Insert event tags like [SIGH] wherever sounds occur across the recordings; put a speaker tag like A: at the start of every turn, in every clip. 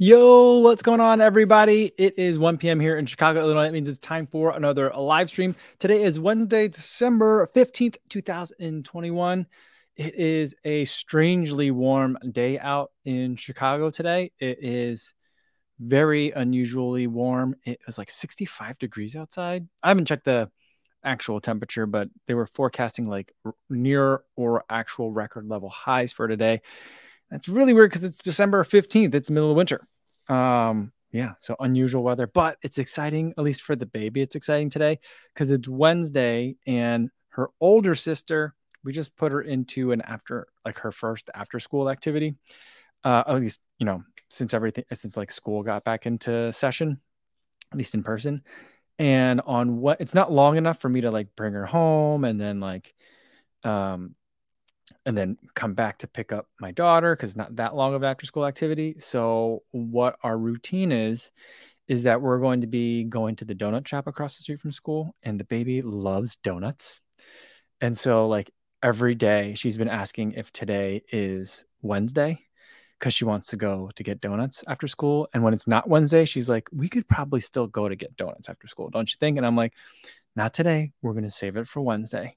A: Yo, what's going on, everybody? It is 1 p.m. here in Chicago, Illinois. That means it's time for another live stream. Today is Wednesday, December 15th, 2021. It is a strangely warm day out in Chicago today. It is very unusually warm. It was like 65 degrees outside. I haven't checked the actual temperature, but they were forecasting like near or actual record level highs for today. That's really weird because it's December 15th. It's middle of winter. Um, yeah, so unusual weather, but it's exciting, at least for the baby. It's exciting today because it's Wednesday and her older sister, we just put her into an after, like her first after school activity. Uh, at least, you know, since everything, since like school got back into session, at least in person. And on what it's not long enough for me to like bring her home and then like, um, and then come back to pick up my daughter because not that long of after school activity. So what our routine is is that we're going to be going to the donut shop across the street from school and the baby loves donuts. And so like every day she's been asking if today is Wednesday because she wants to go to get donuts after school. And when it's not Wednesday, she's like, we could probably still go to get donuts after school, don't you think? And I'm like, not today. We're going to save it for Wednesday.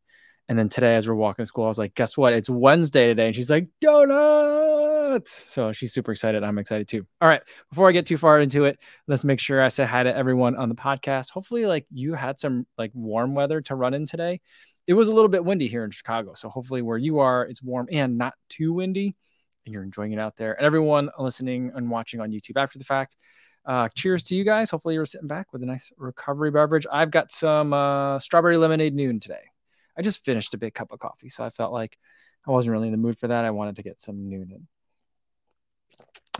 A: And then today, as we're walking to school, I was like, guess what? It's Wednesday today. And she's like, donuts. So she's super excited. I'm excited too. All right. Before I get too far into it, let's make sure I say hi to everyone on the podcast. Hopefully, like you had some like warm weather to run in today. It was a little bit windy here in Chicago. So hopefully, where you are, it's warm and not too windy and you're enjoying it out there. And everyone listening and watching on YouTube after the fact, uh, cheers to you guys. Hopefully, you're sitting back with a nice recovery beverage. I've got some uh, strawberry lemonade Nuun today. I just finished a big cup of coffee, so I felt like I wasn't really in the mood for that. I wanted to get some Nuun in.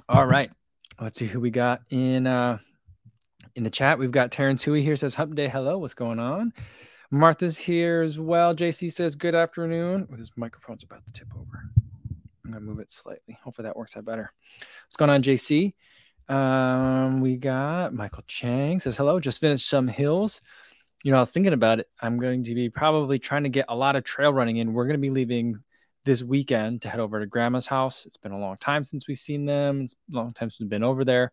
A: All right, let's see who we got in uh in the chat. We've got Terrence Hui here says Hump Day. Hello, what's going on? Martha's here as well. JC says good afternoon. Oh, this microphone's about to tip over. I'm gonna move it slightly. Hopefully that works out better. What's going on, JC? Um, we got Michael Chang says hello. Just finished some hills you know, I was thinking about it. I'm going to be probably trying to get a lot of trail running in. We're going to be leaving this weekend to head over to grandma's house. It's been a long time since we've seen them. It's a long time since we've been over there.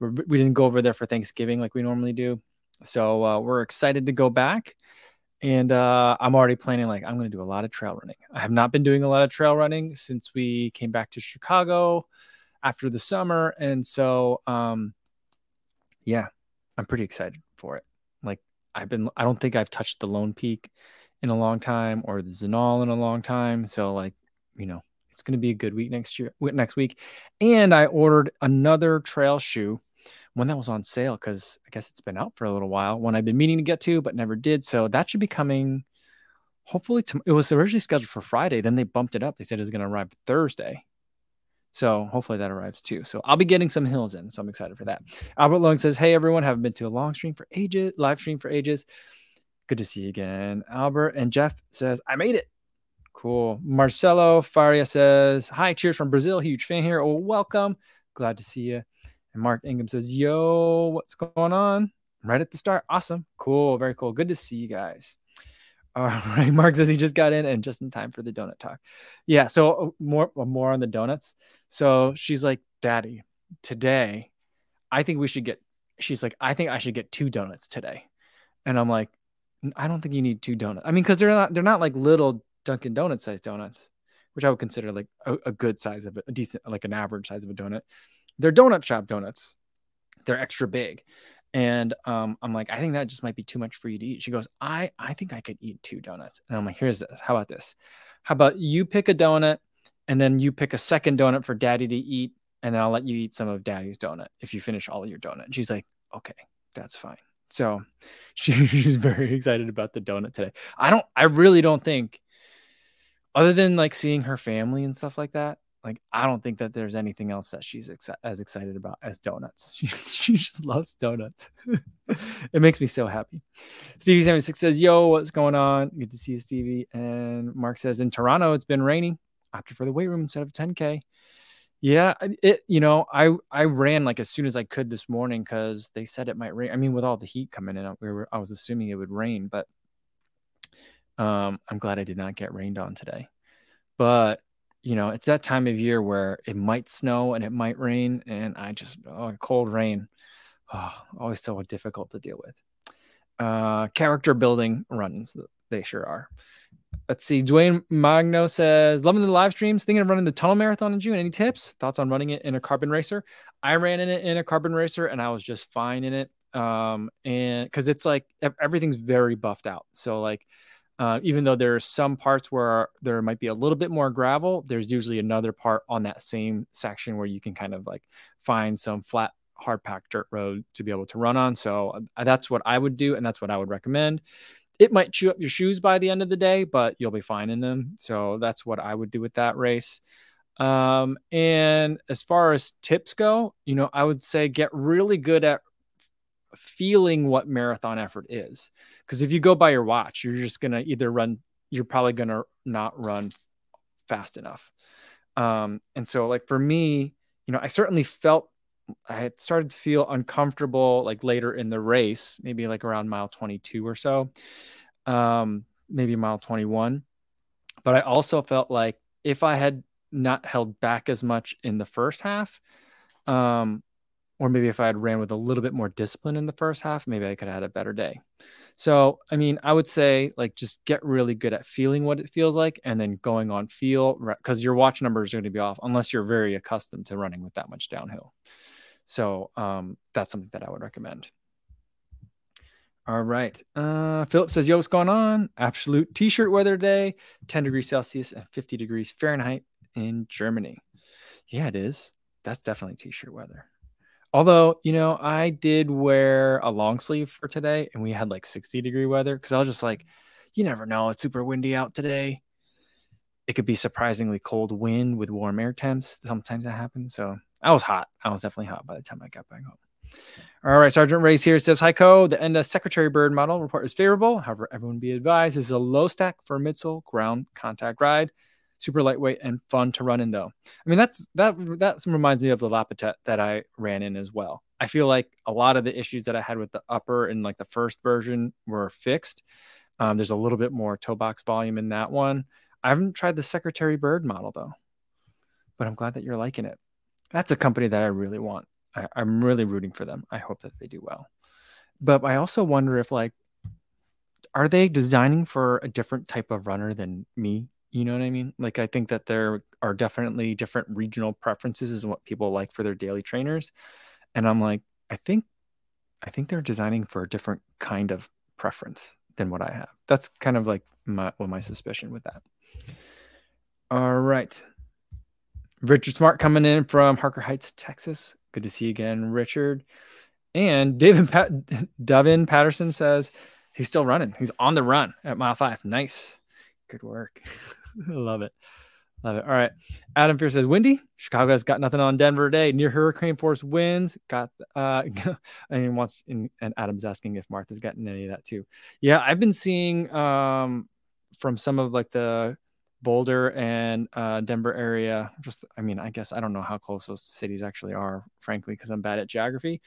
A: We're, we did not go over there for Thanksgiving like we normally do. So uh, we're excited to go back. And uh, I'm already planning, like, I'm going to do a lot of trail running. I have not been doing a lot of trail running since we came back to Chicago after the summer. And so, um, yeah, I'm pretty excited for it. I've been I don't think I've touched the Lone Peak in a long time or the Zinal in a long time. So like, you know, it's going to be a good week next year next week. And I ordered another trail shoe, one that was on sale because I guess it's been out for a little while. One I've been meaning to get to but never did. So that should be coming. Hopefully, to, it was originally scheduled for Friday. Then they bumped it up. They said it was going to arrive Thursday. So hopefully that arrives too. So I'll be getting some hills in. So I'm excited for that. Albert Long says, Hey everyone, haven't been to a long stream for ages, live stream for ages. Good to see you again. Albert and Jeff says, I made it. Cool. Marcelo Faria says, Hi, cheers from Brazil. Huge fan here. Oh, welcome. Glad to see you. And Mark Ingham says, Yo, what's going on? Right at the start. Awesome. Cool. Very cool. Good to see you guys. [LAUGHS] All right, Mark says he just got in and just in time for the donut talk. Yeah, so uh, more uh, more on the donuts. So she's like, "Daddy, today, I think we should get." She's like, "I think I should get two donuts today," and I'm like, "I don't think you need two donuts. I mean, because they're not they're not like little Dunkin' Donut size donuts, which I would consider like a, a good size of a, a decent like an average size of a donut. They're donut shop donuts. They're extra big." And um, I'm like, I think that just might be too much for you to eat. She goes, I, I think I could eat two donuts. And I'm like, here's this. How about this? How about you pick a donut and then you pick a second donut for daddy to eat. And then I'll let you eat some of daddy's donut if you finish all your donut. She's like, okay, that's fine. So [LAUGHS] she, she's very excited about the donut today. I don't, I really don't think, other than like seeing her family and stuff like that, like I don't think that there's anything else that she's ex- as excited about as donuts. [LAUGHS] She, she just loves donuts. [LAUGHS] it makes me so happy. Stevie seventy six says, "Yo, what's going on? Good to see you, Stevie." And Mark says, "In Toronto, it's been raining. Opted for the weight room instead of 10k." Yeah, it. You know, I I ran like as soon as I could this morning because they said it might rain. I mean, with all the heat coming in, we were I was assuming it would rain, but um, I'm glad I did not get rained on today. But you know, it's that time of year where it might snow and it might rain. And I just, oh, cold rain, oh, always so difficult to deal with. Uh, character building runs, they sure are. Let's see. Dwayne Magno says, loving the live streams, thinking of running the tunnel marathon in June. Any tips? Thoughts on running it in a carbon racer? I ran in it in a carbon racer and I was just fine in it. Um, and because it's like everything's very buffed out. So, like, uh, even though there are some parts where there might be a little bit more gravel, there's usually another part on that same section where you can kind of like find some flat, hard packed dirt road to be able to run on. So uh, that's what I would do, and that's what I would recommend. It might chew up your shoes by the end of the day, but you'll be fine in them. So that's what I would do with that race. Um, and as far as tips go, you know, I would say get really good at feeling what marathon effort is. Because if you go by your watch, you're just going to either run, you're probably going to not run fast enough. Um, and so, like for me, you know, I certainly felt I had started to feel uncomfortable like later in the race, maybe like around mile 22 or so, um, maybe mile 21. But I also felt like if I had not held back as much in the first half, um, or maybe if I had ran with a little bit more discipline in the first half, maybe I could have had a better day. So, I mean, I would say like just get really good at feeling what it feels like and then going on feel because your watch numbers are going to be off unless you're very accustomed to running with that much downhill. So, um, that's something that I would recommend. All right. Uh, Philip says, Yo, what's going on? Absolute t shirt weather day, 10 degrees Celsius and 50 degrees Fahrenheit in Germany. Yeah, it is. That's definitely t shirt weather. Although, you know, I did wear a long sleeve for today and we had like 60 degree weather because I was just like, you never know. It's super windy out today. It could be surprisingly cold wind with warm air temps. Sometimes that happens. So I was hot. I was definitely hot by the time I got back home. All right, Sergeant Ray's here says, Hi, Co. The ENDA uh, Secretary Bird model report is favorable. However, everyone be advised this is a low stack for midsole ground contact ride super lightweight and fun to run in though. I mean, that's that that reminds me of the Lapatet that I ran in as well. I feel like a lot of the issues that I had with the upper and like the first version were fixed. Um, there's a little bit more toe box volume in that one. I haven't tried the Secretary Bird model though, but I'm glad that you're liking it. That's a company that I really want. I, I'm really rooting for them. I hope that they do well. But I also wonder if like, are they designing for a different type of runner than me you know what I mean? Like I think that there are definitely different regional preferences is what people like for their daily trainers. And I'm like, I think I think they're designing for a different kind of preference than what I have. That's kind of like my well, my suspicion with that. All right. Richard Smart coming in from Harker Heights, Texas. Good to see you again, Richard. And David Pat- Davin Patterson says he's still running. He's on the run at mile five. Nice. Good work. [LAUGHS] Love it. Love it. All right. Adam Fear says, Windy. Chicago's got nothing on Denver today. Near hurricane force winds. Got uh [LAUGHS] and wants and, and Adam's asking if Martha's gotten any of that too. Yeah, I've been seeing um from some of like the Boulder and uh, Denver area. Just, I mean, I guess I don't know how close those cities actually are, frankly, because I'm bad at geography.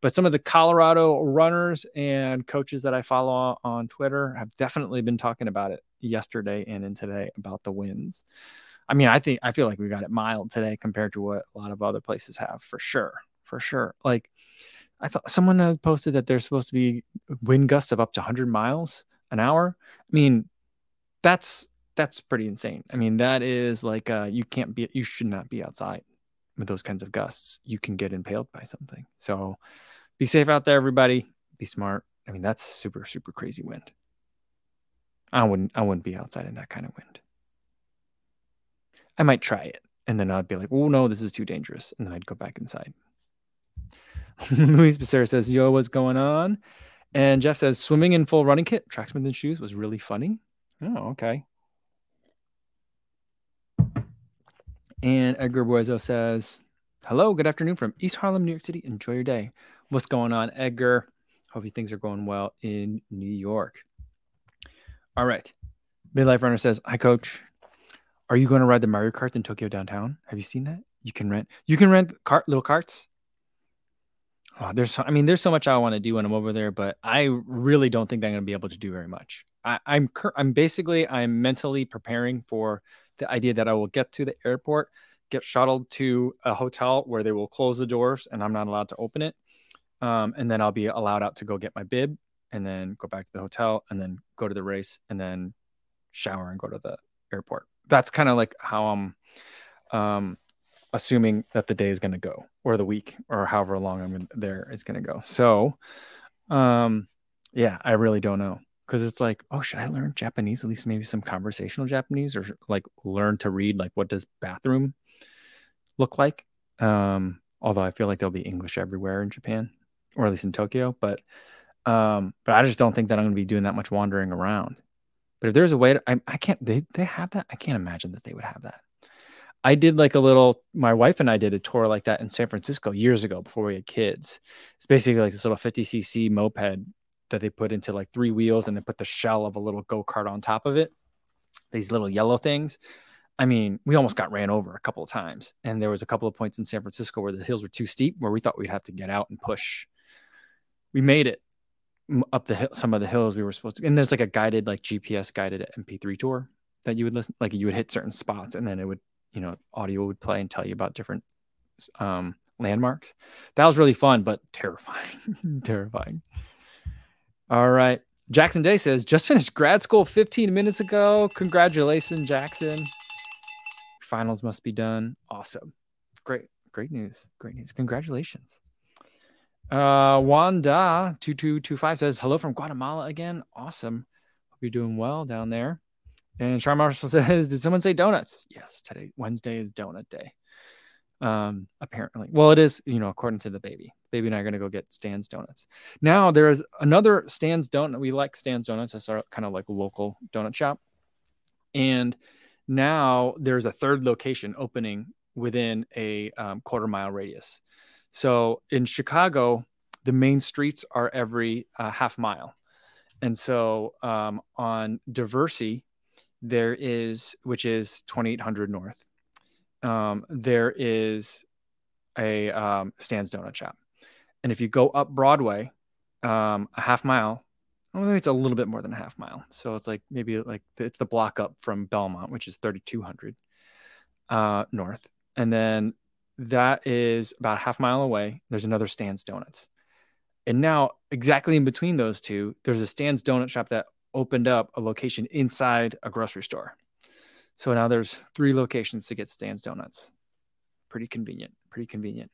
A: But some of the Colorado runners and coaches that I follow on Twitter have definitely been talking about it yesterday and in today about the winds. I mean, I think I feel like we got it mild today compared to what a lot of other places have for sure. For sure. Like I thought someone posted that there's supposed to be wind gusts of up to 100 miles an hour. I mean, that's that's pretty insane. I mean, that is like uh, you can't be you should not be outside with those kinds of gusts. You can get impaled by something. So be safe out there, everybody. Be smart. I mean, that's super, super crazy wind. I wouldn't I wouldn't be outside in that kind of wind. I might try it and then I'd be like, oh no, this is too dangerous. And then I'd go back inside. [LAUGHS] Luis Becerra says, Yo, what's going on? And Jeff says, swimming in full running kit, tracksmith and shoes was really funny. Oh, okay. And Edgar Buezo says, Hello, good afternoon from East Harlem, New York City. Enjoy your day. What's going on, Edgar? Hope you things are going well in New York. All right. Midlife Runner says, Hi, coach. Are you going to ride the Mario Kart in Tokyo downtown? Have you seen that? You can rent, you can rent cart, little carts. Oh, there's, I mean, there's so much I want to do when I'm over there, but I really don't think I'm going to be able to do very much. I, I'm I'm basically I'm mentally preparing for the idea that I will get to the airport, get shuttled to a hotel where they will close the doors and I'm not allowed to open it. Um, and then I'll be allowed out to go get my bib and then go back to the hotel and then go to the race and then shower and go to the airport. That's kind of like how I'm um, assuming that the day is going to go or the week or however long I'm there is going to go. So, um, yeah, I really don't know because it's like, oh, should I learn Japanese? At least maybe some conversational Japanese or like learn to read like what does bathroom look like? Um, although I feel like there'll be English everywhere in Japan or at least in Tokyo, but um, but I just don't think that I'm going to be doing that much wandering around. But if there's a way to, I, I can't, they, they have that. I can't imagine that they would have that. I did like a little, my wife and I did a tour like that in San Francisco years ago before we had kids. It's basically like this little 50cc moped that they put into like three wheels and they put the shell of a little go kart on top of it. These little yellow things. I mean, we almost got ran over a couple of times. And there was a couple of points in San Francisco where the hills were too steep, where we thought we'd have to get out and push. We made it up the hill, some of the hills we were supposed to. And there's like a guided, like GPS guided MP3 tour that you would listen, like you would hit certain spots, and then it would, you know, audio would play and tell you about different um, landmarks. That was really fun, but terrifying, [LAUGHS] terrifying. All right. Jackson Day says, just finished grad school 15 minutes ago. Congratulations, Jackson. Finals must be done. Awesome. Great. Great news. Great news. Congratulations. Uh, Wanda two two two five says hello from Guatemala again. Awesome. Hope you're doing well down there. And Char Marshall [LAUGHS] says, "Did someone say donuts?" Yes, today Wednesday is donut day. Um, apparently, well, it is. You know, according to the baby, baby and I are gonna go get Stan's donuts. Now there is another Stan's donut. We like Stan's donuts. That's our kind of like local donut shop. And now there's a third location opening within a um, quarter mile radius. So in Chicago, the main streets are every uh, half mile. And so um, on Diversey there is, which is 2800 North, um, there is a um, Stan's Donut Shop. And if you go up Broadway, um, a half mile, well, maybe it's a little bit more than a half mile. So it's like maybe like it's the block up from Belmont, which is 3200 uh, North. And then that is about half mile away. There's another Stan's Donuts. And now, exactly in between those two, there's a Stan's Donut shop that opened up a location inside a grocery store. So now there's three locations to get Stan's Donuts. Pretty convenient. Pretty convenient.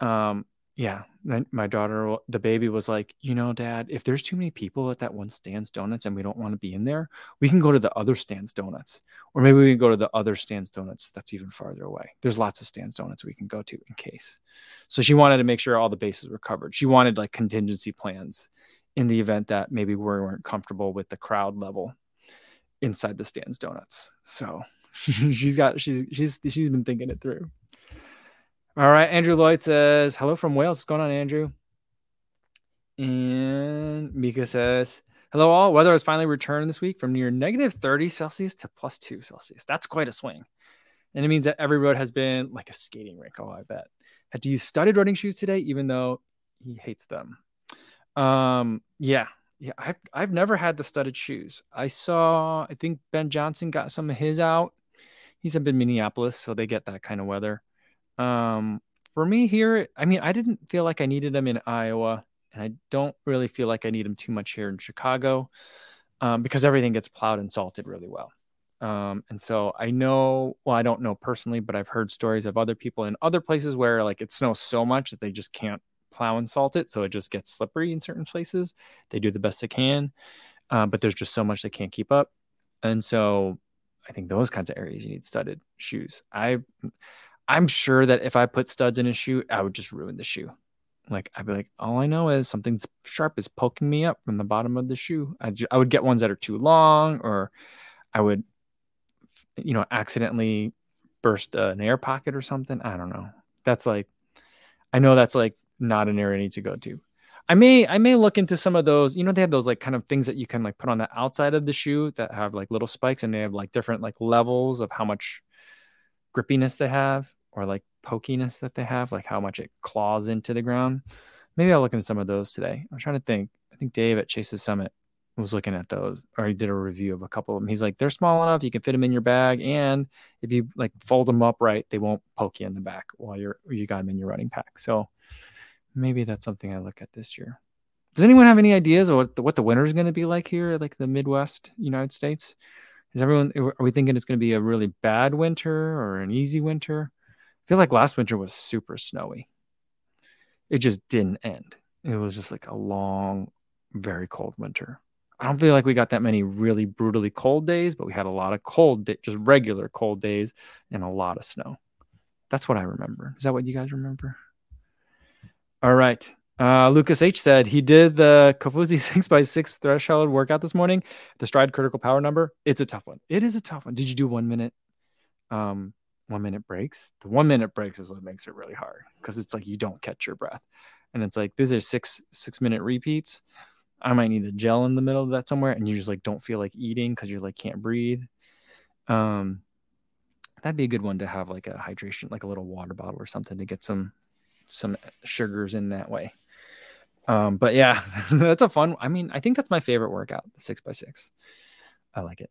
A: Um, yeah, then my daughter, the baby was like, you know, dad, if there's too many people at that one Stan's Donuts and we don't want to be in there, we can go to the other Stan's Donuts. Or maybe we can go to the other Stan's Donuts that's even farther away. There's lots of Stan's Donuts we can go to in case. So she wanted to make sure all the bases were covered. She wanted like contingency plans in the event that maybe we weren't comfortable with the crowd level inside the Stan's Donuts. So [LAUGHS] she's got she's she's she's been thinking it through. All right. Andrew Lloyd says, hello from Wales. What's going on, Andrew? And Mika says, hello, all. Weather has finally returned this week from near negative 30 Celsius to plus two Celsius. That's quite a swing. And it means that every road has been like a skating rink. Oh, I bet. Had to use studded running shoes today, even though he hates them. Um, yeah. Yeah, I've I've never had the studded shoes. I saw I think Ben Johnson got some of his out. He's up in Minneapolis, so they get that kind of weather. Um, for me here, I mean, I didn't feel like I needed them in Iowa, and I don't really feel like I need them too much here in Chicago um, because everything gets plowed and salted really well. Um, and so I know, well, I don't know personally, but I've heard stories of other people in other places where like it snows so much that they just can't plow and salt it. So it just gets slippery in certain places. They do the best they can, uh, but there's just so much they can't keep up. And so I think those kinds of areas you need studded shoes. I I'm sure that if I put studs in a shoe, I would just ruin the shoe. Like I'd be like, all I know is something sharp is poking me up from the bottom of the shoe. I, ju- I would get ones that are too long, or I would, you know, accidentally burst an air pocket or something. I don't know. That's like, I know that's like not an area I need to go to. I may I may look into some of those. You know, they have those like kind of things that you can like put on the outside of the shoe that have like little spikes, and they have like different like levels of how much grippiness they have or like pokiness that they have, like how much it claws into the ground. Maybe I'll look into some of those today. I'm trying to think. I think Dave at Chase the Summit was looking at those, or he did a review of a couple of them. He's like, they're small enough you can fit them in your bag, and if you like fold them up right, they won't poke you in the back while you're you got them in your running pack. So maybe that's something I look at this year. Does anyone have any ideas of what the, what the winter is going to be like here, like the Midwest United States? Is everyone are we thinking it's going to be a really bad winter or an easy winter? I feel like last winter was super snowy. It just didn't end. It was just like a long, very cold winter. I don't feel like we got that many really brutally cold days, but we had a lot of cold, just regular cold days and a lot of snow. That's what I remember. Is that what you guys remember? All right. Uh, Lucas H said he did the Kofuzi 6x6 [LAUGHS] threshold workout this morning, the stride critical power number. It's a tough one. It is a tough one. Did you do one minute? Um, one minute breaks. The one minute breaks is what makes it really hard because it's like you don't catch your breath. And it's like these are six six minute repeats. I might need a gel in the middle of that somewhere, and you just like don't feel like eating because you're like can't breathe. Um, that'd be a good one to have like a hydration, like a little water bottle or something to get some some sugars in that way. Um, but yeah, [LAUGHS] that's a fun. I mean, I think that's my favorite workout, the six by six. I like it.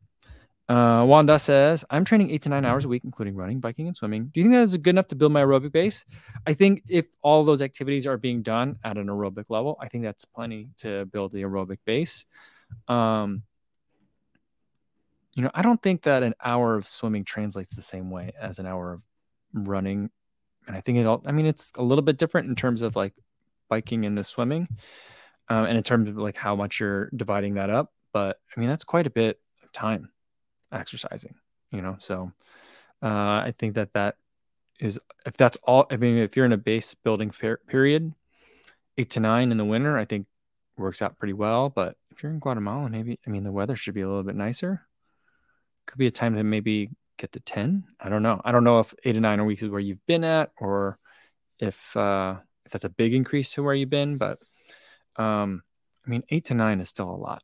A: Uh, Wanda says, I'm training eight to nine hours a week, including running, biking, and swimming. Do you think that is good enough to build my aerobic base? I think if all those activities are being done at an aerobic level, I think that's plenty to build the aerobic base. Um, you know, I don't think that an hour of swimming translates the same way as an hour of running. And I think it all, I mean, it's a little bit different in terms of like biking and the swimming, um, and in terms of like how much you're dividing that up. But I mean, that's quite a bit of time exercising, you know? So uh, I think that that is, if that's all, I mean, if you're in a base building per- period, eight to nine in the winter, I think works out pretty well. But if you're in Guatemala, maybe, I mean, the weather should be a little bit nicer. Could be a time to maybe get to 10. I don't know. I don't know if eight to nine weeks is where you've been at or if, uh, if that's a big increase to where you've been, but um, I mean, eight to nine is still a lot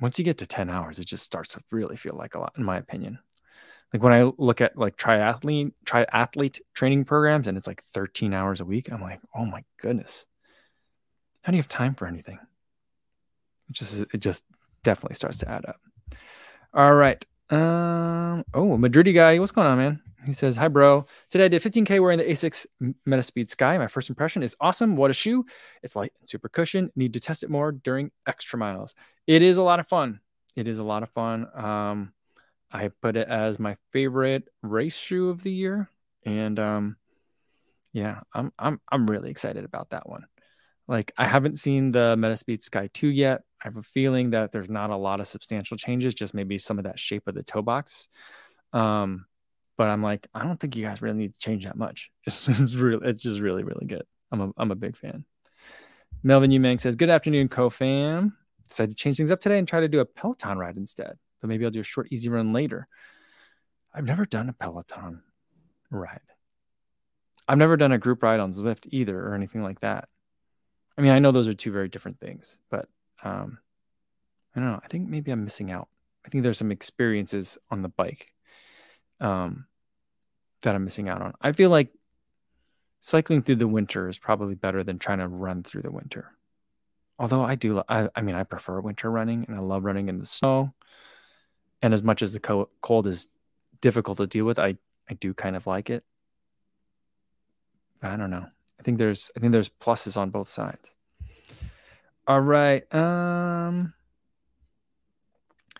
A: once you get to 10 hours, it just starts to really feel like a lot, in my opinion. Like when I look at like triathlete, triathlete training programs and it's like 13 hours a week, I'm like, oh my goodness. How do you have time for anything? It just it just definitely starts to add up. All right. Um, oh, Madrid guy, what's going on, man? He says, Hi, bro. Today I did 15K wearing the Asics Metaspeed Sky. My first impression is awesome. What a shoe. It's light and super cushion. Need to test it more during extra miles. It is a lot of fun. It is a lot of fun. Um, I put it as my favorite race shoe of the year. And um, yeah, I'm I'm I'm really excited about that one. Like I haven't seen the Metaspeed Sky 2 yet. I have a feeling that there's not a lot of substantial changes, just maybe some of that shape of the toe box. Um, but I'm like, I don't think you guys really need to change that much. [LAUGHS] It's, really, it's just really, really good. I'm a, I'm a big fan. Melvin Umang says, Good afternoon, co-fam. Decided to change things up today and try to do a Peloton ride instead. But maybe I'll do a short, easy run later. I've never done a Peloton ride. I've never done a group ride on Zwift either or anything like that. I mean, I know those are two very different things, but um, I don't know. I think maybe I'm missing out. I think there's some experiences on the bike um, that I'm missing out on. I feel like cycling through the winter is probably better than trying to run through the winter. Although I do, I, I mean, I prefer winter running and I love running in the snow. And as much as the co- cold is difficult to deal with, I, I do kind of like it. I don't know. I think there's, I think there's pluses on both sides. All right. Um,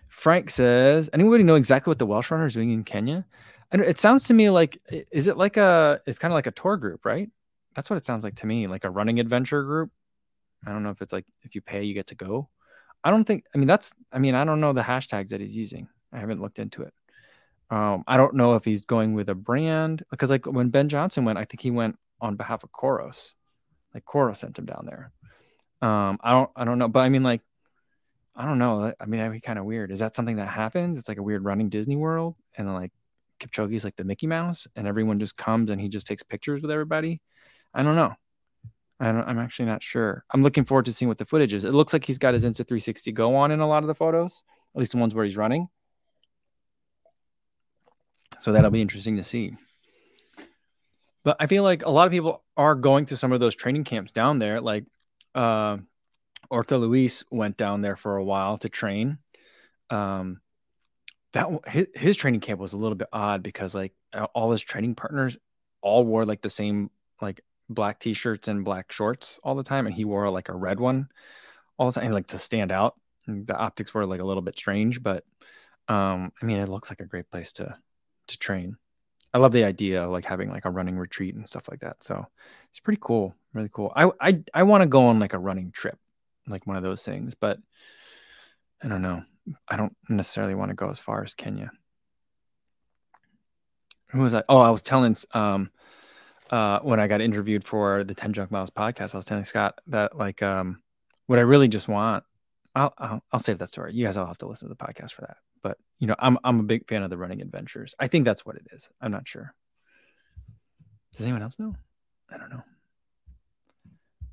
A: Frank says, anybody know exactly what the Welsh runner is doing in Kenya? And it sounds to me like, is it like a, it's kind of like a tour group, right? That's what it sounds like to me, like a running adventure group. I don't know if it's like, if you pay, you get to go. I don't think, I mean, that's, I mean, I don't know the hashtags that he's using. I haven't looked into it. Um, I don't know if he's going with a brand because like when Ben Johnson went, I think he went on behalf of Coros. Like Coros sent him down there. Um, I don't, I don't know, but I mean, like I don't know. I mean, that'd be kind of weird. Is that something that happens? It's like a weird running Disney World, and like Kipchoge's like the Mickey Mouse, and everyone just comes and he just takes pictures with everybody. I don't know. I don't, I am actually not sure. I'm looking forward to seeing what the footage is. It looks like he's got his Insta360 Go on in a lot of the photos, at least the ones where he's running. So that'll be interesting to see. But I feel like a lot of people are going to some of those training camps down there. Like uh, Orta Luis went down there for a while to train. Um, that his, his training camp was a little bit odd because like all his training partners all wore like the same like black t-shirts and black shorts all the time, and he wore like a red one all the time, like to stand out. The optics were like a little bit strange, but um, I mean, it looks like a great place to to train. I love the idea of like having like a running retreat and stuff like that. So it's pretty cool, really cool. I I I want to go on like a running trip, like one of those things, but I don't know. I don't necessarily want to go as far as Kenya. Who was I? Oh, I was telling um uh when I got interviewed for the 10 Junk Miles podcast, I was telling Scott that like um what I really just want I'll, I'll, I'll save that story. You guys all have to listen to the podcast for that. But you know, I'm I'm a big fan of the running adventures. I think that's what it is. I'm not sure. Does anyone else know? I don't know.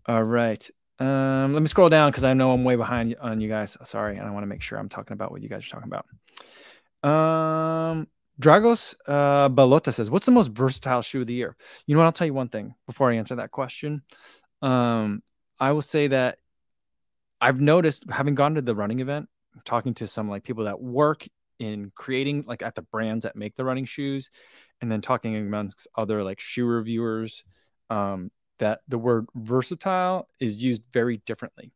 A: All right. Um, let me scroll down because I know I'm way behind on you guys. Sorry, and I want to make sure I'm talking about what you guys are talking about. Um, Dragos uh, Balota says, "What's the most versatile shoe of the year?" You know what? I'll tell you one thing before I answer that question. Um, I will say that I've noticed having gone to the running event, talking to some like people that work in creating like at the brands that make the running shoes, and then talking amongst other like shoe reviewers, um, that the word versatile is used very differently.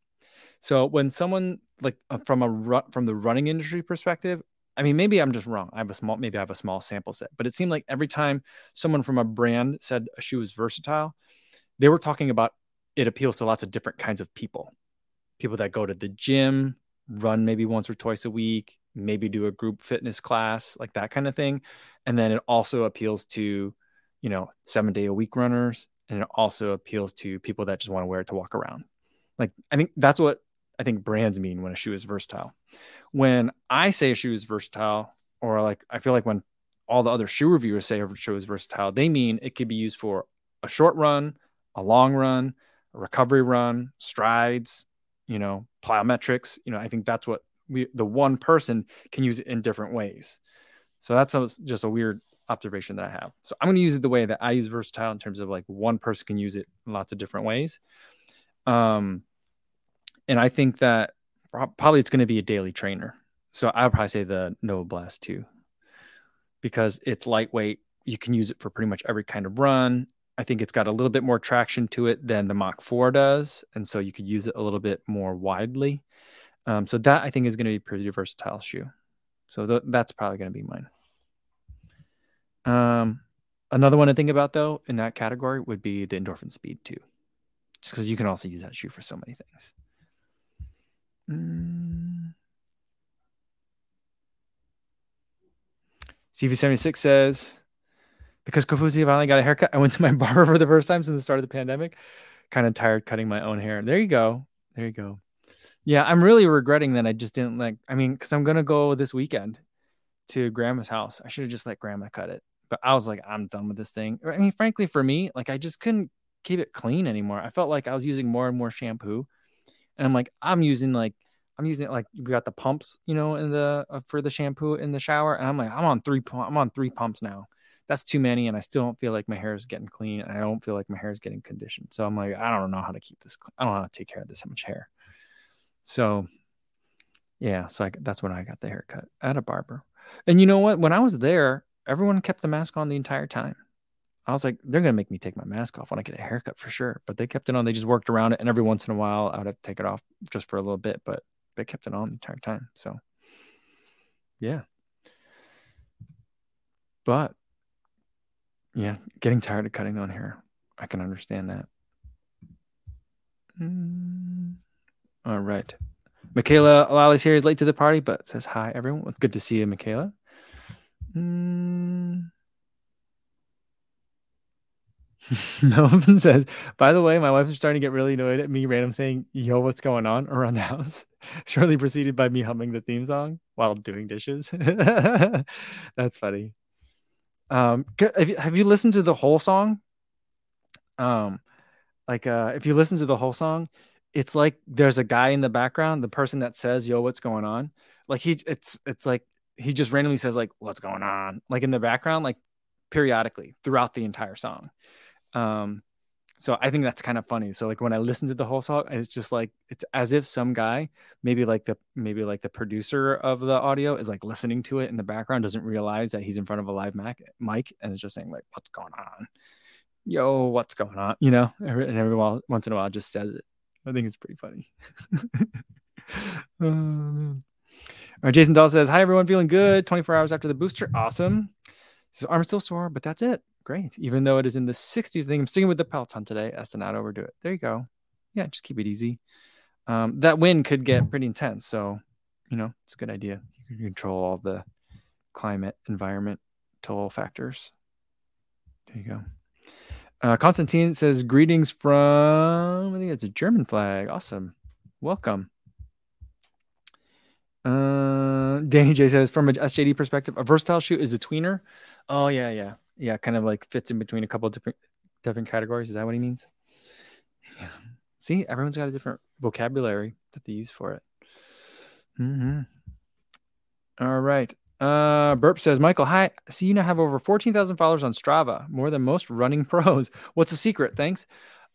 A: So when someone like uh, from a from the running industry perspective, I mean, maybe I'm just wrong. I have a small, maybe I have a small sample set, but it seemed like every time someone from a brand said a shoe is versatile, they were talking about it appeals to lots of different kinds of people people that go to the gym, run maybe once or twice a week, maybe do a group fitness class, like that kind of thing. And then it also appeals to, you know, seven day a week runners. And it also appeals to people that just want to wear it to walk around. Like, I think that's what I think brands mean when a shoe is versatile. When I say a shoe is versatile, or like I feel like when all the other shoe reviewers say a shoe is versatile, they mean it could be used for a short run, a long run, a recovery run, strides, you know, plyometrics. You know, I think that's what we, the one person can use it in different ways. So that's a, just a weird observation that I have. So I'm going to use it the way that I use versatile in terms of like one person can use it in lots of different ways. Um, and I think that probably it's going to be a daily trainer. So I would probably say the Nova Blast 2 because it's lightweight. You can use it for pretty much every kind of run. I think it's got a little bit more traction to it than the Mach 4 does. And so you could use it a little bit more widely. Um, so that I think is going to be pretty versatile shoe. So th- that's probably going to be mine. Um, another one to think about though in that category would be the Endorphin Speed 2, just because you can also use that shoe for so many things. Mm. CV76 says, because Kofuzi finally got a haircut. I went to my [LAUGHS] barber for the first time since the start of the pandemic. Kind of tired cutting my own hair. There you go. There you go. Yeah, I'm really regretting that I just didn't like. I mean, because I'm gonna go this weekend to grandma's house. I should have just let grandma cut it. But I was like, I'm done with this thing. I mean, frankly, for me, like I just couldn't keep it clean anymore. I felt like I was using more and more shampoo, and I'm like, I'm using like I'm using it like we got the pumps, you know, in the uh, for the shampoo in the shower, and I'm like, I'm on three, I'm on three pumps now that's too many and i still don't feel like my hair is getting clean and i don't feel like my hair is getting conditioned. So i'm like i don't know how to keep this Clean. i don't know how to take care of this much hair. So yeah so I, that's when i got the haircut at a barber. And you know what? When i was there everyone kept the mask on the entire time. I was like they're going to make me take my mask off when i get a haircut for sure. But they kept it on. They just worked around it and every once in a while i would have to take it off just for a little bit but they kept it on the entire time so yeah. But yeah, getting tired of cutting on hair. I can understand that. Mm. All right. Michaela Lali's here is late to the party, but says hi, everyone. It's good to see you, Michaela. Mm. [LAUGHS] Melvin says, by the way, my wife is starting to get really annoyed at me random saying, yo, what's going on around the house? [LAUGHS] Shortly preceded by me humming the theme song while doing dishes. [LAUGHS] That's funny. Um, have you, listened to the whole song? Um, like uh, if you listen to the whole song, it's like there's a guy in the background, the person that says, "Yo, what's going on?" Like he, it's it's like he just randomly says like, "What's going on?" Like in the background, like periodically throughout the entire song. Um, so I think that's kind of funny. So like when I listen to the whole song, it's just like it's as if some guy, maybe like the maybe like the producer of the audio is like listening to it in the background, doesn't realize that he's in front of a live mic, mic and is just saying like, "What's going on? Yo, what's going on?" You know, and every while, once in a while, just says it. I think it's pretty funny. [LAUGHS] Oh, man. All right, Jason Dahl says, "Hi everyone, feeling good. 24 hours after the booster, awesome. This arm still sore, but that's it great. Even though it is in the 60s, I think I'm sticking with the Peloton today as to not overdo it. There you go. Yeah, just keep it easy. Um, that wind could get pretty intense. So, you know, it's a good idea. You can control all the climate, environment, environmental factors. There you go. Uh, Constantine says, Greetings from, I think it's a German flag. Awesome. Welcome. Uh, Danny J says, From a SJD perspective, a versatile shoe is a tweener. Oh, yeah, yeah yeah, kind of like fits in between a couple different different categories. Is that what he means? Yeah. See, everyone's got a different vocabulary that they use for it. Mm-hmm. All right. Uh, Burp says, Michael, hi. See, you now have over 14,000 followers on Strava, more than most running [LAUGHS] pros. What's the secret? Thanks.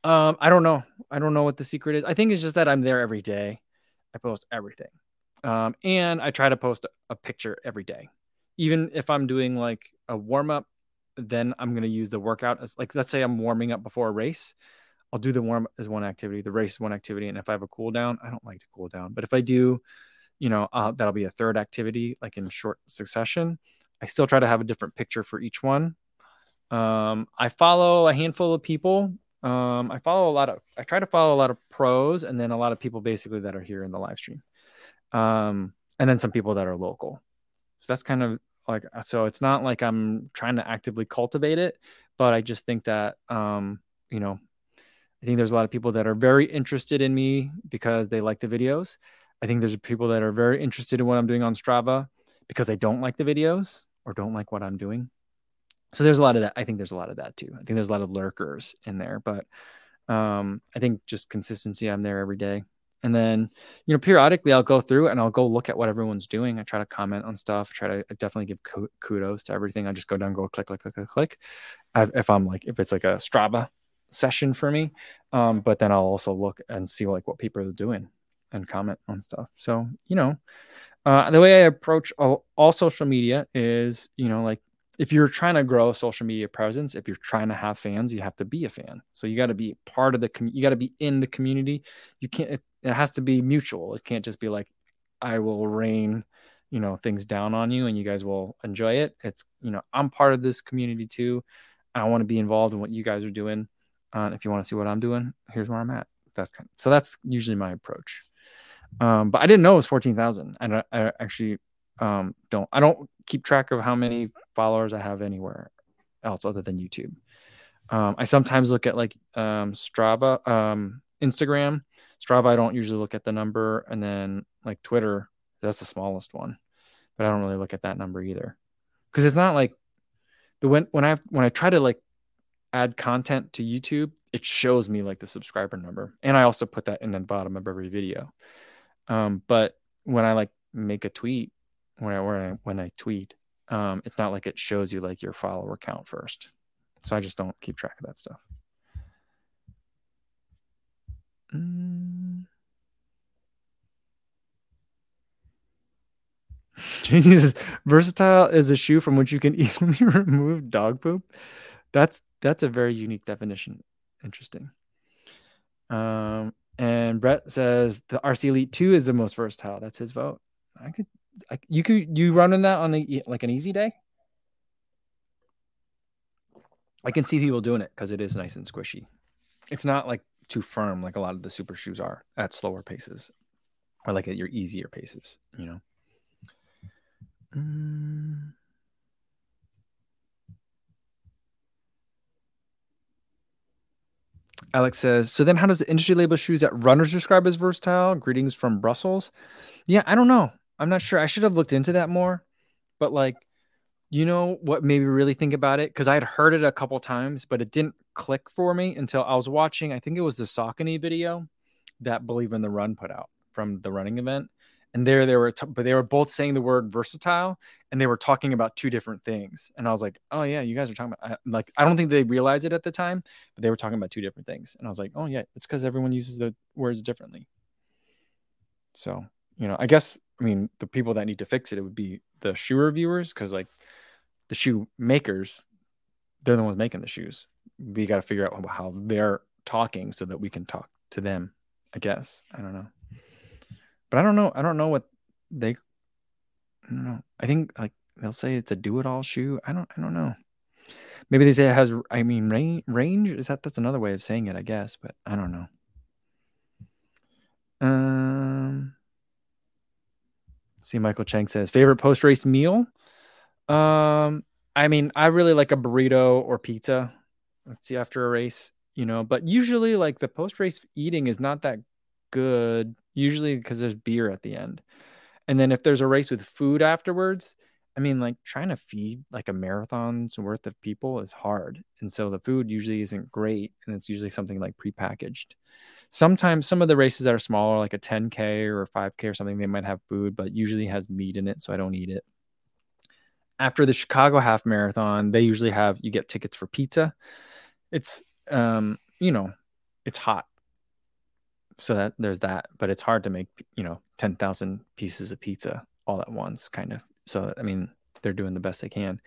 A: Um, I don't know. I don't know what the secret is. I think it's just that I'm there every day. I post everything. Um, and I try to post a, a picture every day. Even if I'm doing like a warm up then I'm going to use the workout as like, let's say I'm warming up before a race. I'll do the warm as one activity, the race is one activity. And if I have a cool down, I don't like to cool down, but if I do, you know, uh, that'll be a third activity, like in short succession. I still try to have a different picture for each one. Um, I follow a handful of people. Um, I follow a lot of, I try to follow a lot of pros and then a lot of people basically that are here in the live stream. Um, and then some people that are local. So that's kind of like uh, so it's not like i'm trying to actively cultivate it but i just think that um you know i think there's a lot of people that are very interested in me because they like the videos. I think there's people that are very interested in what i'm doing on strava because they don't like the videos or don't like what i'm doing. So there's a lot of that. I think there's a lot of that too. I think there's a lot of lurkers in there but um i think just consistency i'm there every day and then, you know, periodically I'll go through and I'll go look at what everyone's doing. I try to comment on stuff. I try to definitely give kudos to everything. I just go down, go click, click, click, click, click. I, if I'm like, if it's like a Strava session for me, um, but then I'll also look and see like what people are doing and comment on stuff. So, you know, uh, the way I approach all, all social media is, you know, like if you're trying to grow a social media presence, if you're trying to have fans, you have to be a fan. So you got to be part of the, com- you got to be in the community. You can't, it, has to be mutual. It can't just be like, I will rain, you know, things down on you and you guys will enjoy it. It's, you know, I'm part of this community too. I want to be involved in what you guys are doing. Uh, if you want to see what I'm doing, here's where I'm at. That's kind of, so that's usually my approach. Um, but I didn't know it was 14,000. And I, I actually um, don't, I don't keep track of how many followers I have anywhere else other than YouTube. Um, I sometimes look at like um, Strava, um, Instagram, Strava. I don't usually look at the number, and then like Twitter, that's the smallest one, but I don't really look at that number either, because it's not like the when when I when I try to like add content to YouTube, it shows me like the subscriber number, and I also put that in the bottom of every video. Um, but when I like make a tweet, when I when I, when I tweet, um, it's not like it shows you like your follower count first. So I just don't keep track of that stuff. Mm. [LAUGHS] says versatile is a shoe from which you can [LAUGHS] easily remove dog poop. That's that's a very unique definition. Interesting. Um, and Brett says the RC Elite 2 is the most versatile. That's his vote. I could I, you could you running that on a like an easy day? I can see people doing it because it is nice and squishy. It's not like too firm like a lot of the super shoes are at slower paces or like at your easier paces, you know. Mm. Alex says, so then how does the industry label shoes that runners describe as versatile? Greetings from Brussels. Yeah, I don't know. I'm not sure. I should have looked into that more. But like, you know what made me really think about it? Because I had heard it a couple times, but it didn't click for me until I was watching, I think it was the Saucony video that Believe in the Run put out from the running event. and there they were t- but they were both saying the word versatile and they were talking about two different things and i was like oh yeah you guys are talking about I, like i don't think they realized it at the time but they were talking about two different things and i was like oh yeah it's because everyone uses the words differently so you know i guess i mean the people that need to fix it it would be the shoe reviewers because like the shoe makers they're the ones making the shoes we got to figure out how they're talking so that we can talk to them i guess i don't know but I don't know. I don't know what they. I don't know. I think like they'll say it's a do-it-all shoe. I don't. I don't know. Maybe they say it has. I mean, range. Is that? That's another way of saying it, I guess. But I don't know. Um. See, Michael Chang says favorite post-race meal. Um. I mean, I really like a burrito or pizza. Let's see after a race, you know. But usually, like the post-race eating is not that good usually because there's beer at the end. And then if there's a race with food afterwards, I mean, like trying to feed like a marathon's worth of people is hard. And so the food usually isn't great. And it's usually something like prepackaged. Sometimes some of the races that are smaller, like a 10K or a 5K or something, they might have food, but usually has meat in it. So I don't eat it. After the Chicago half marathon, they usually have you get tickets for pizza. It's, um, you know, it's hot. So that there's that but it's hard to make you know 10,000 pieces of pizza all at once kind of. So i mean they're doing the best they can.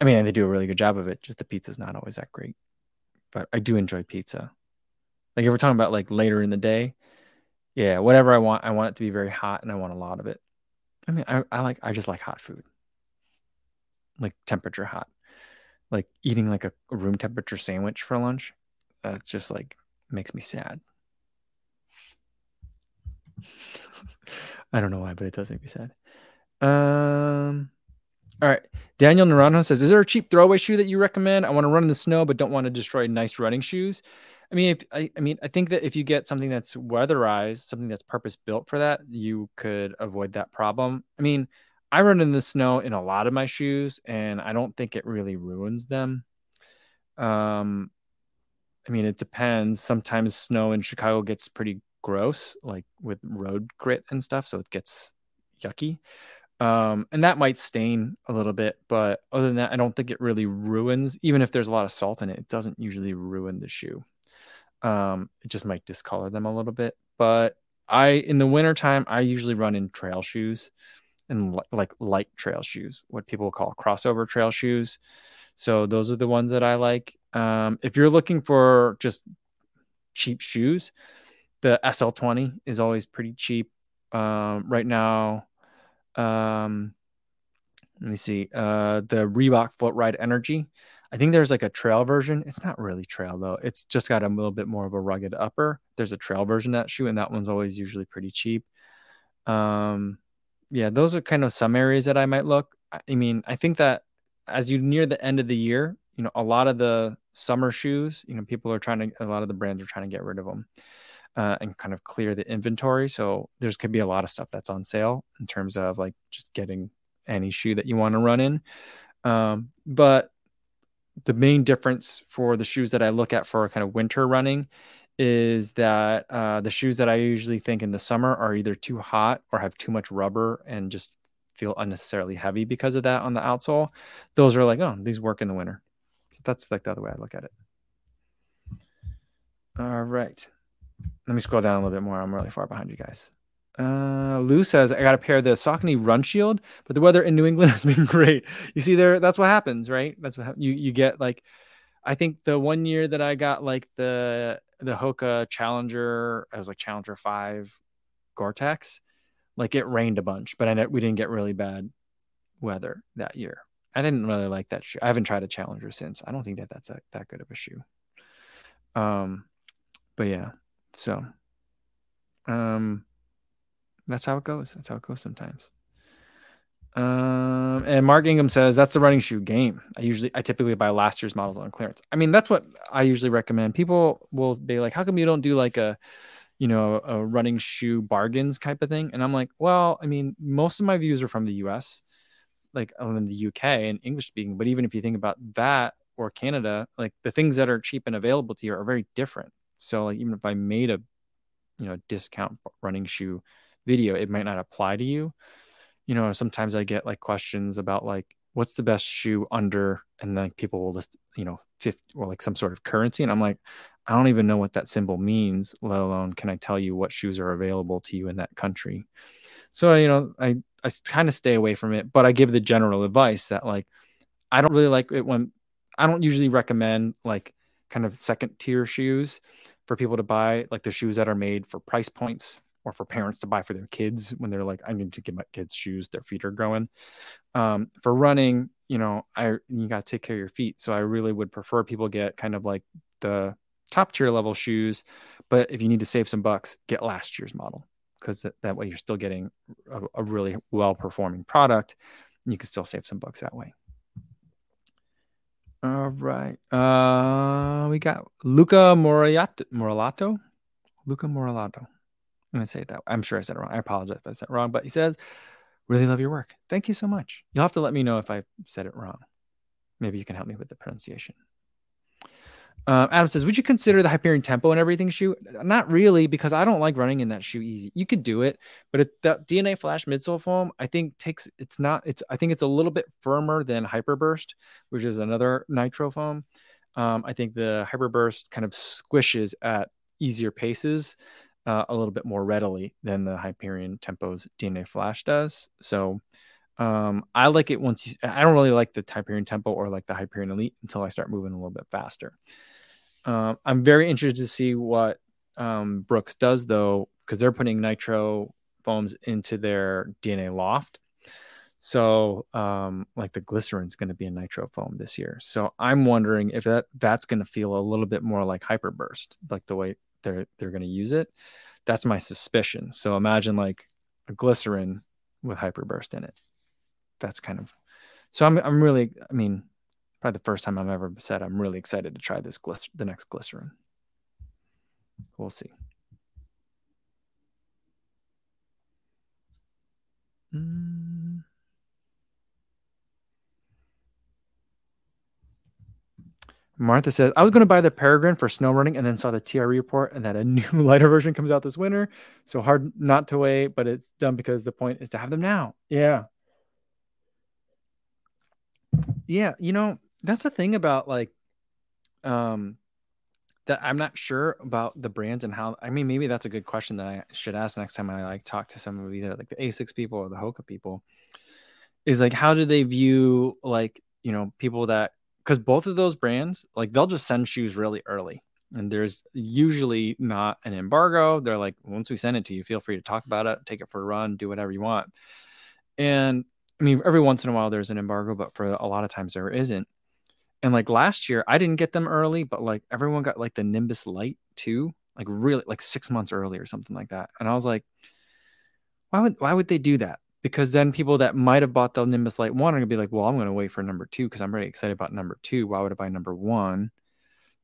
A: I mean they do a really good job of it just the pizza's not always that great. But i do enjoy pizza. Like if we're talking about like later in the day yeah whatever i want i want it to be very hot and i want a lot of it. I mean i, I like i just like hot food like temperature hot like eating like a room temperature sandwich for lunch that's just like makes me sad [LAUGHS] I don't know why, but it does make me sad. Um, all right. Daniel Naranjo says, "Is there a cheap throwaway shoe that you recommend? I want to run in the snow, but don't want to destroy nice running shoes." I mean, if I, I mean, I think that if you get something that's weatherized, something that's purpose built for that, you could avoid that problem. I mean, I run in the snow in a lot of my shoes, and I don't think it really ruins them. Um, I mean, it depends. Sometimes snow in Chicago gets pretty gross, like with road grit and stuff. So it gets yucky. Um, and that might stain a little bit, but other than that, I don't think it really ruins, even if there's a lot of salt in it, it doesn't usually ruin the shoe. Um, it just might discolor them a little bit. But I, in the wintertime, I usually run in trail shoes and li- like light trail shoes, what people call crossover trail shoes. So those are the ones that I like. Um, if you're looking for just cheap shoes, the SL20 is always pretty cheap. Um, right now, um, let me see. Uh, the Reebok Floatride Energy. I think there's like a trail version. It's not really trail though. It's just got a little bit more of a rugged upper. There's a trail version of that shoe, and that one's always usually pretty cheap. Um, yeah, those are kind of some areas that I might look. I mean, I think that as you near the end of the year, you know, a lot of the summer shoes, you know, people are trying to, a lot of the brands are trying to get rid of them uh, and kind of clear the inventory. So there's could be a lot of stuff that's on sale in terms of like just getting any shoe that you want to run in. Um, but the main difference for the shoes that I look at for kind of winter running is that uh, the shoes that I usually think in the summer are either too hot or have too much rubber and just feel unnecessarily heavy because of that on the outsole. Those are like, oh, these work in the winter. So that's like the other way I look at it. All right. Let me scroll down a little bit more. I'm really far behind you guys. Uh, Lou says I got a pair of the Saucony Run Shield, but the weather in New England [LAUGHS] has been great. You see, there that's what happens, right? That's what you you get. Like, I think the one year that I got like the the Hoka Challenger, I was like Challenger Five Gore-Tex, like it rained a bunch, but I we didn't get really bad weather that year. I didn't really like that shoe. I haven't tried a Challenger since. I don't think that that's a, that good of a shoe. Um, but yeah, so, um, that's how it goes. That's how it goes sometimes. Um, and Mark Ingham says that's the running shoe game. I usually, I typically buy last year's models on clearance. I mean, that's what I usually recommend. People will be like, "How come you don't do like a, you know, a running shoe bargains type of thing?" And I'm like, "Well, I mean, most of my views are from the U.S., like in the UK and English speaking. But even if you think about that or Canada, like the things that are cheap and available to you are very different. So like even if I made a you know discount running shoe, video, it might not apply to you. You know, sometimes I get like questions about like what's the best shoe under, and like people will list, you know, 50 or like some sort of currency. And I'm like, I don't even know what that symbol means, let alone can I tell you what shoes are available to you in that country. So, you know, I, I kind of stay away from it, but I give the general advice that like, I don't really like it when I don't usually recommend like kind of second tier shoes for people to buy, like the shoes that are made for price points or for parents to buy for their kids when they're like, I need to get my kids shoes, their feet are growing. Um, for running, you know, I you got to take care of your feet. So I really would prefer people get kind of like the top tier level shoes. But if you need to save some bucks, get last year's model because that, that way you're still getting a, a really well performing product. And you can still save some bucks that way. All right. Uh, we got Luca Moriato. Luca Moralato. I'm going to say it that way. I'm sure I said it wrong. I apologize if I said it wrong, but he says, really love your work. Thank you so much. You'll have to let me know if I said it wrong. Maybe you can help me with the pronunciation. Uh, Adam says, "Would you consider the Hyperion Tempo and everything shoe?" Not really, because I don't like running in that shoe easy. You could do it, but it, the DNA Flash midsole foam, I think takes it's not it's I think it's a little bit firmer than Hyperburst, which is another nitro foam. Um, I think the Hyperburst kind of squishes at easier paces uh, a little bit more readily than the Hyperion Tempo's DNA Flash does. So um, I like it once you, I don't really like the Hyperion Tempo or like the Hyperion Elite until I start moving a little bit faster. Um, I'm very interested to see what um, Brooks does though, because they're putting nitro foams into their DNA loft. So, um, like the glycerin's going to be a nitro foam this year. So I'm wondering if that that's going to feel a little bit more like hyperburst, like the way they're they're going to use it. That's my suspicion. So imagine like a glycerin with hyperburst in it. That's kind of. So I'm I'm really I mean probably the first time I've ever said I'm really excited to try this glycer- the next glycerin. We'll see. Martha says, I was going to buy the Peregrine for snow running and then saw the TRE report and that a [LAUGHS] new lighter version comes out this winter. So hard not to wait, but it's done because the point is to have them now. Yeah. Yeah. You know, that's the thing about like um that I'm not sure about the brands and how I mean maybe that's a good question that I should ask next time I like talk to some of either like the Asics people or the Hoka people is like how do they view like you know people that because both of those brands like they'll just send shoes really early and there's usually not an embargo they're like once we send it to you feel free to talk about it take it for a run do whatever you want and I mean every once in a while there's an embargo but for a lot of times there isn't and like last year, I didn't get them early, but like everyone got like the Nimbus Lite too, like really like six months early or something like that. And I was like, why would why would they do that? Because then people that might have bought the Nimbus Lite one are gonna be like, well, I'm gonna wait for number two because I'm really excited about number two. Why would I buy number one?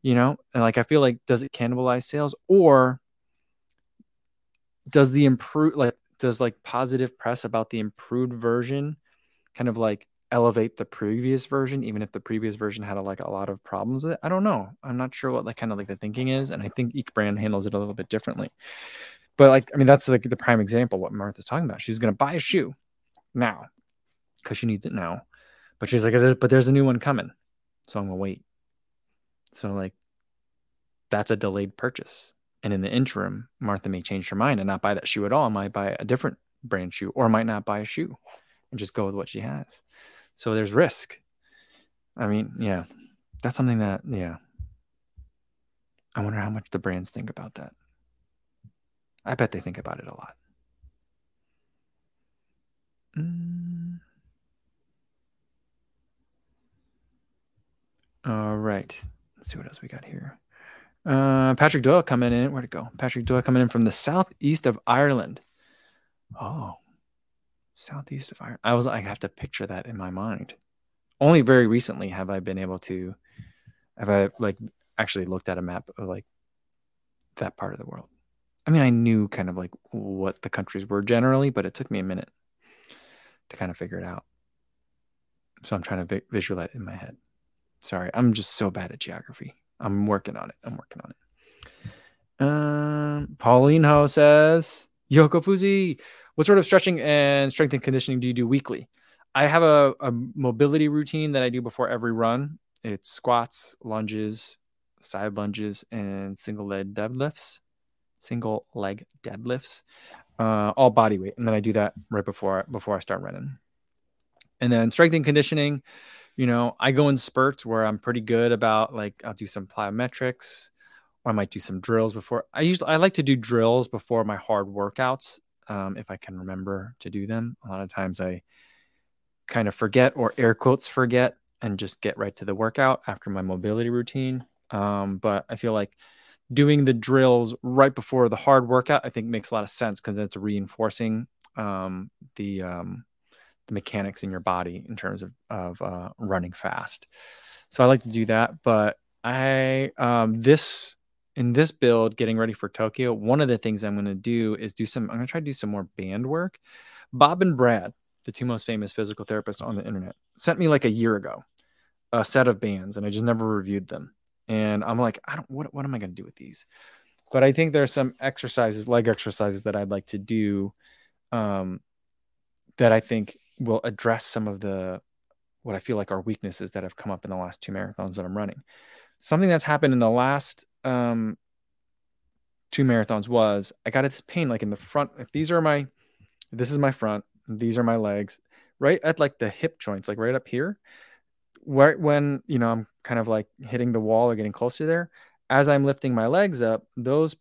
A: You know, and like I feel like does it cannibalize sales or does the improve like does like positive press about the improved version kind of like elevate the previous version, even if the previous version had a, like a lot of problems with it. I don't know. I'm not sure what like kind of like the thinking is, and I think each brand handles it a little bit differently. But like, I mean, that's like the prime example what Martha's talking about. She's going to buy a shoe now because she needs it now, but she's like, but there's a new one coming, so I'm gonna wait. So like, that's a delayed purchase. And in the interim, Martha may change her mind and not buy that shoe at all. Might buy a different brand shoe, or might not buy a shoe and just go with what she has. So there's risk. I mean, yeah, that's something that, yeah. I wonder how much the brands think about that. I bet they think about it a lot. Mm. All right. Let's see what else we got here. Uh, Patrick Doyle coming in. Where'd it go? Patrick Doyle coming in from the southeast of Ireland. Oh, southeast of Ireland. I was I have to picture that in my mind. Only very recently have I been able to have I like actually looked at a map of like that part of the world. I mean, I knew kind of like what the countries were generally, but it took me a minute to kind of figure it out. So I'm trying to vi- visualize it in my head. Sorry, I'm just so bad at geography. I'm working on it. I'm working on it. Um, Pauline Ho says, Yo Kofuzi, what sort of stretching and strength and conditioning do you do weekly? I have a, a mobility routine that I do before every run. It's squats, lunges, side lunges, and single leg deadlifts. Single leg deadlifts, uh, all body weight, and then I do that right before before I start running. And then strength and conditioning, you know, I go in spurts where I'm pretty good about like I'll do some plyometrics, or I might do some drills before. I usually I like to do drills before my hard workouts um, if I can remember to do them. A lot of times I kind of forget or air quotes forget and just get right to the workout after my mobility routine. Um, but I feel like doing the drills right before the hard workout, I think makes a lot of sense because it's reinforcing um, the um, the mechanics in your body in terms of of uh, running fast. So I like to do that. But I um, this in this build, getting ready for Tokyo, one of the things I'm going to do is do some. I'm going to try to do some more band work. Bob and Brad, the two most famous physical therapists on the internet, sent me like a year ago a set of bands, and I just never reviewed them. And I'm like, I don't. What what am I going to do with these? But I think there's some exercises, leg exercises, that I'd like to do, um, that I think will address some of the what I feel like are weaknesses that have come up in the last two marathons that I'm running. Something that's happened in the last um, two marathons was I got this pain like in the front. If these are my, this is my front, these are my legs, right at like the hip joints, like right up here. Right when you know I'm kind of like hitting the wall or getting closer there, as I'm lifting my legs up, those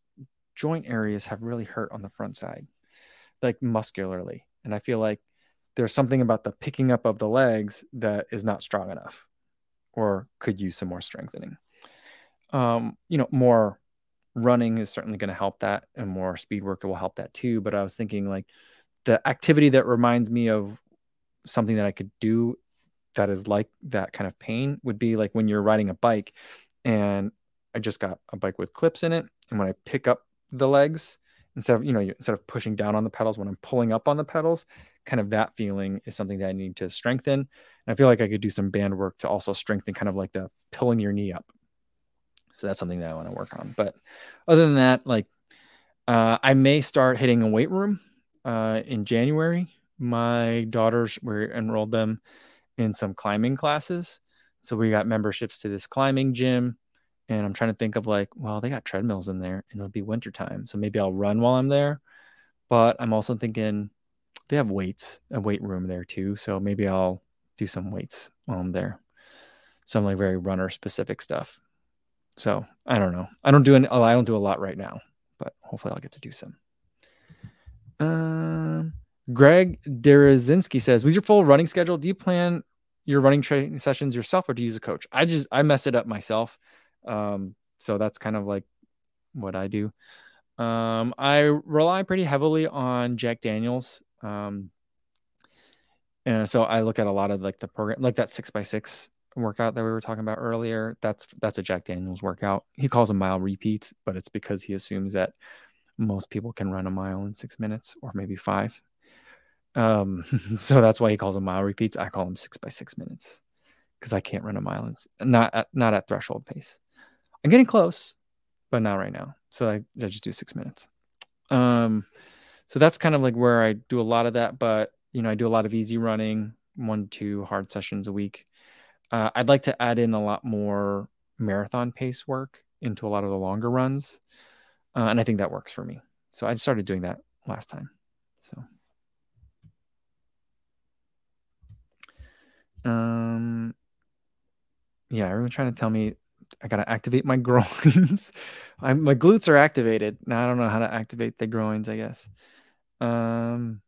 A: joint areas have really hurt on the front side, like muscularly. And I feel like there's something about the picking up of the legs that is not strong enough or could use some more strengthening um, you know, more running is certainly going to help that, and more speed work will help that too. But I was thinking like the activity that reminds me of something that I could do that is like that kind of pain would be like when you're riding a bike and I just got a bike with clips in it. And when I pick up the legs, instead of, you know, instead of pushing down on the pedals, when I'm pulling up on the pedals, kind of that feeling is something that I need to strengthen. And I feel like I could do some band work to also strengthen kind of like the pulling your knee up. So that's something that I want to work on. But other than that, like uh, I may start hitting a weight room uh, in January. My daughters, we enrolled them in some climbing classes. So we got memberships to this climbing gym. And I'm trying to think of like, well, they got treadmills in there and it'll be wintertime. So maybe I'll run while I'm there. But I'm also thinking they have weights, a weight room there too. So maybe I'll do some weights while I'm there. Some like very runner specific stuff. So I don't know. I don't do an, I don't do a lot right now, but hopefully I'll get to do some. Um, Greg Derazinski says, with your full running schedule, do you plan your running training sessions yourself or do you use a coach? I just I mess it up myself. Um, so that's kind of like what I do. Um, I rely pretty heavily on Jack Daniels. Um, and so I look at a lot of like the program, like that six by six workout that we were talking about earlier. That's that's a Jack Daniels workout. He calls a mile repeats, but it's because he assumes that most people can run a mile in six minutes or maybe five. Um, [LAUGHS] so that's why he calls them mile repeats. I call them six by six minutes because I can't run a mile in not at, not at threshold pace. I'm getting close, but not right now. So I, I just do six minutes. Um, so that's kind of like where I do a lot of that. But you know, I do a lot of easy running, one two hard sessions a week. Uh, I'd like to add in a lot more marathon pace work into a lot of the longer runs. Uh, and I think that works for me. So I started doing that last time. So, um, yeah, everyone's trying to tell me I got to activate my [LAUGHS] groins. I'm, my glutes are activated. Now I don't know how to activate the groins, I guess. Um,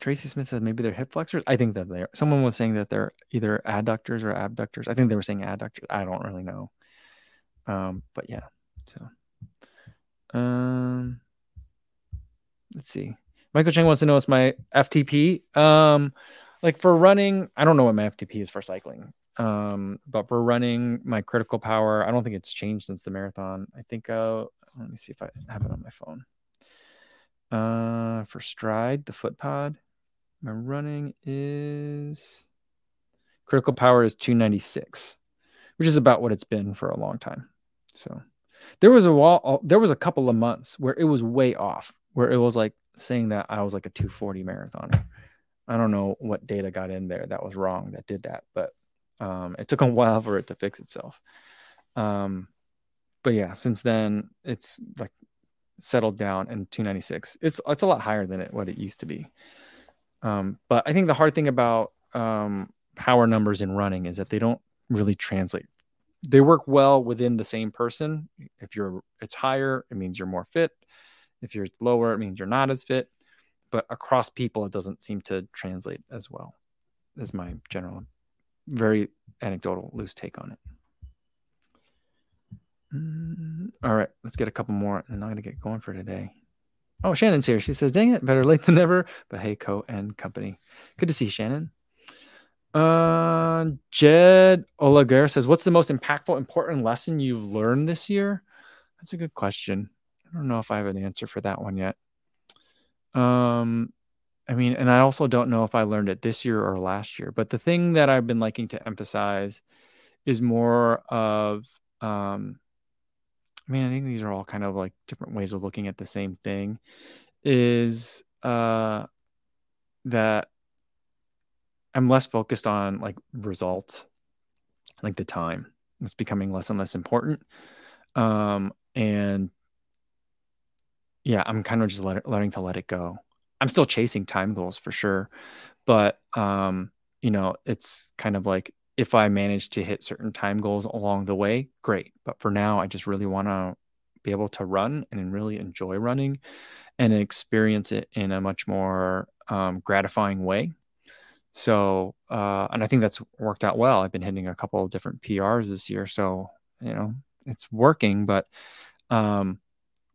A: Tracy Smith said maybe they're hip flexors. I think that they're. Someone was saying that they're either adductors or abductors. I think they were saying adductors. I don't really know. Um, but yeah. So, um, let's see. Michael Chang wants to know what's my FTP. Um, like for running, I don't know what my FTP is for cycling. Um, but for running, my critical power, I don't think it's changed since the marathon. I think. Uh, let me see if I have it on my phone. Uh, for Stryd, the foot pod. My running is critical power is 296, which is about what it's been for a long time. So there was a wall, uh, there was a couple of months where it was way off. where it was like saying that I was like a 240 marathoner. I don't know what data got in there that was wrong that did that, but um, it took a [LAUGHS] while for it to fix itself. Um, but yeah, since then it's like settled down in 296. It's it's a lot higher than it what it used to be. Um, but I think the hard thing about um, power numbers in running is that they don't really translate. They work well within the same person. If you're it's higher, it means you're more fit. If you're lower, it means you're not as fit. But across people, it doesn't seem to translate as well. Is my general, very anecdotal, loose take on it. Mm, all right, let's get a couple more, and I'm gonna get going for today. Oh, Shannon's here. She says, "Dang it, better late than never." But hey, Co and company, good to see Shannon. Uh, Jed Olaguer says, "What's the most impactful, important lesson you've learned this year?" That's a good question. I don't know if I have an answer for that one yet. Um, I mean, and I also don't know if I learned it this year or last year. But the thing that I've been liking to emphasize is more of um, I mean, I think these are all kind of like different ways of looking at the same thing. Is uh, that I'm less focused on like results, like the time. It's becoming less and less important. Um, and yeah, I'm kind of just let it, learning to let it go. I'm still chasing time goals for sure, but um, you know, it's kind of like if I manage to hit certain time goals along the way, great. But for now, I just really want to be able to run and really enjoy running and experience it in a much more um, gratifying way. So, uh, and I think that's worked out well. I've been hitting a couple of different PRs this year. So, you know, it's working, but um,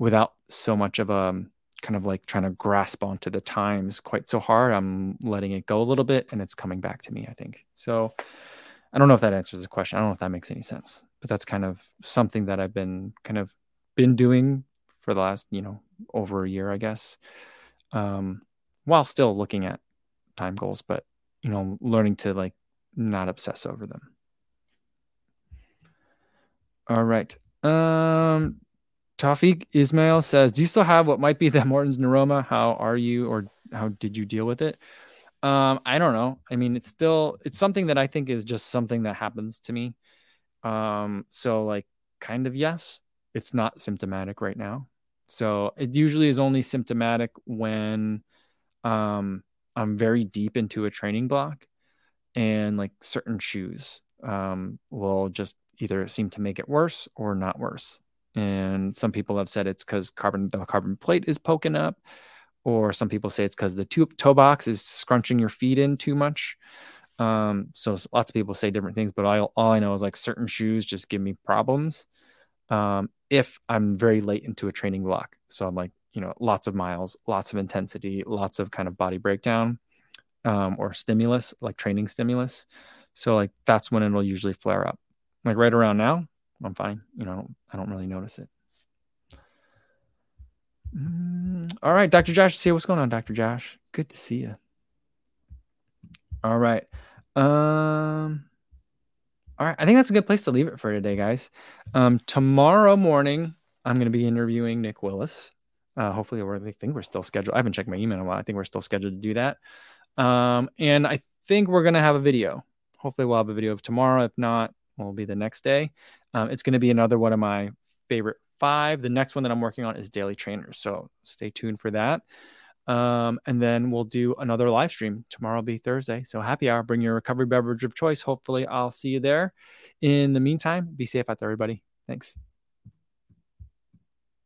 A: without so much of a kind of like trying to grasp onto the times quite so hard, I'm letting it go a little bit and it's coming back to me, I think. So, I don't know if that answers the question. I don't know if that makes any sense, but that's kind of something that I've been kind of been doing for the last, you know, over a year, I guess. Um, while still looking at time goals, but you know, learning to like not obsess over them. All right. Um, Tawfiq Ismail says, "Do you still have what might be the [LAUGHS] Morton's neuroma? How are you, or how did you deal with it?" Um, I don't know. I mean, it's still it's something that I think is just something that happens to me. Um, so like kind of yes, it's not symptomatic right now. So it usually is only symptomatic when um I'm very deep into a training block and like certain shoes um will just either seem to make it worse or not worse. And some people have said it's because carbon the carbon plate is poking up or some people say it's because the toe, toe box is scrunching your feet in too much. Um, so lots of people say different things, but I, all I know is like certain shoes just give me problems um, if I'm very late into a training block. So I'm like, you know, lots of miles, lots of intensity, lots of kind of body breakdown um, or stimulus, like training stimulus. So like that's when it'll usually flare up. Like right around now, I'm fine. You know, I don't really notice it. Mm, all right, Dr. Josh is here. What's going on, Dr. Josh? Good to see you. All right. Um all right, I think that's a good place to leave it for today, guys. Um, tomorrow morning, I'm going to be interviewing Nick Willis. Uh, hopefully, I think we're still scheduled. I haven't checked my email in a while. I think we're still scheduled to do that. Um, and I think we're going to have a video. Hopefully, we'll have a video of tomorrow. If not, will be the next day. Um, it's going to be another one of my favorite five. The next one that I'm working on is Daily Trainers. So stay tuned for that. Um, and then we'll do another live stream. Tomorrow will be Thursday. So happy hour. Bring your recovery beverage of choice. Hopefully, I'll see you there. In the meantime, be safe out there, everybody. Thanks.